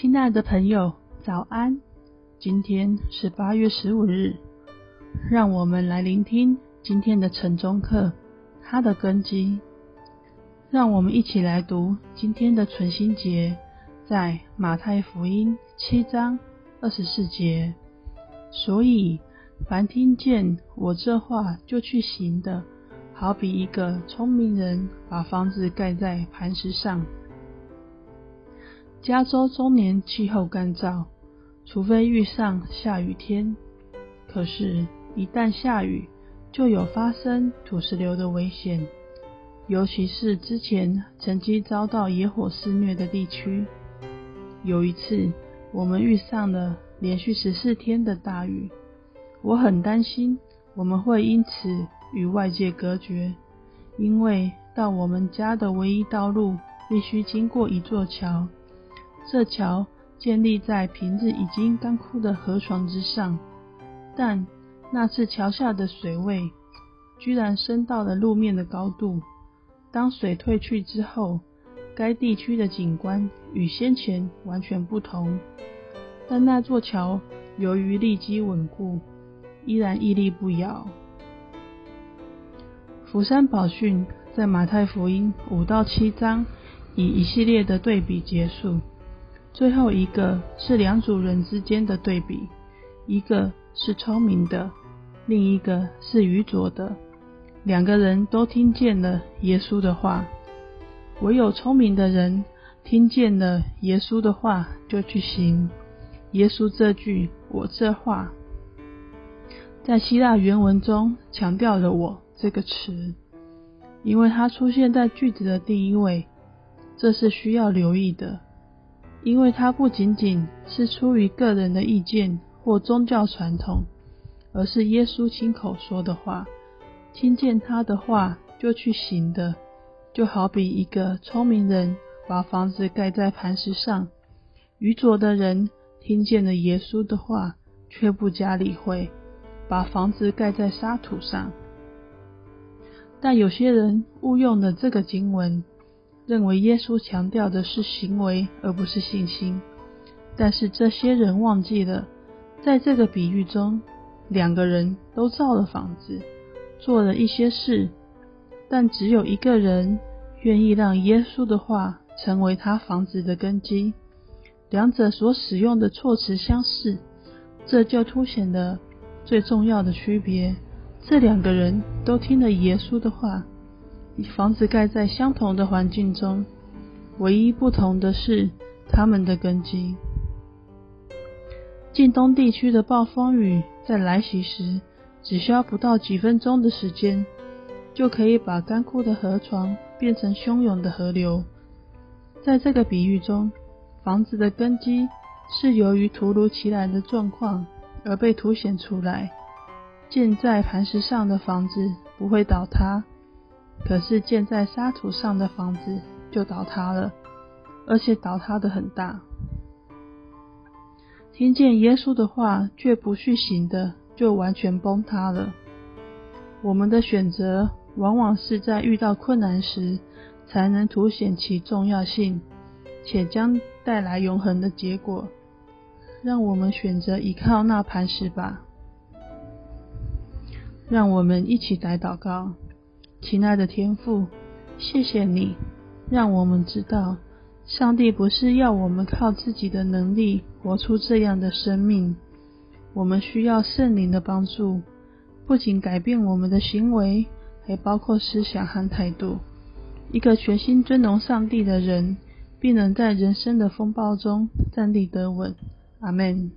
亲爱的朋友，早安！今天是八月十五日，让我们来聆听今天的晨钟课，它的根基。让我们一起来读今天的存心节，在马太福音七章二十四节。所以，凡听见我这话就去行的，好比一个聪明人把房子盖在磐石上。加州终年气候干燥，除非遇上下雨天。可是，一旦下雨，就有发生土石流的危险，尤其是之前曾经遭到野火肆虐的地区。有一次，我们遇上了连续十四天的大雨，我很担心我们会因此与外界隔绝，因为到我们家的唯一道路必须经过一座桥。这桥建立在平日已经干枯的河床之上，但那次桥下的水位居然升到了路面的高度。当水退去之后，该地区的景观与先前完全不同。但那座桥由于立基稳固，依然屹立不摇。福山宝训在马太福音五到七章以一系列的对比结束。最后一个是两组人之间的对比，一个是聪明的，另一个是愚拙的。两个人都听见了耶稣的话，唯有聪明的人听见了耶稣的话就去行。耶稣这句“我这话”在希腊原文中强调了“我”这个词，因为它出现在句子的第一位，这是需要留意的。因为它不仅仅是出于个人的意见或宗教传统，而是耶稣亲口说的话。听见他的话就去行的，就好比一个聪明人把房子盖在磐石上，愚拙的人听见了耶稣的话却不加理会，把房子盖在沙土上。但有些人误用了这个经文。认为耶稣强调的是行为，而不是信心。但是这些人忘记了，在这个比喻中，两个人都造了房子，做了一些事，但只有一个人愿意让耶稣的话成为他房子的根基。两者所使用的措辞相似，这就凸显了最重要的区别。这两个人都听了耶稣的话。房子盖在相同的环境中，唯一不同的是它们的根基。近东地区的暴风雨在来袭时，只需要不到几分钟的时间，就可以把干枯的河床变成汹涌的河流。在这个比喻中，房子的根基是由于突如其来的状况而被凸显出来。建在磐石上的房子不会倒塌。可是建在沙土上的房子就倒塌了，而且倒塌得很大。听见耶稣的话却不去行的，就完全崩塌了。我们的选择往往是在遇到困难时，才能凸显其重要性，且将带来永恒的结果。让我们选择依靠那磐石吧。让我们一起来祷告。亲爱的天父，谢谢你让我们知道，上帝不是要我们靠自己的能力活出这样的生命。我们需要圣灵的帮助，不仅改变我们的行为，还包括思想和态度。一个全心尊荣上帝的人，必能在人生的风暴中站立得稳。阿门。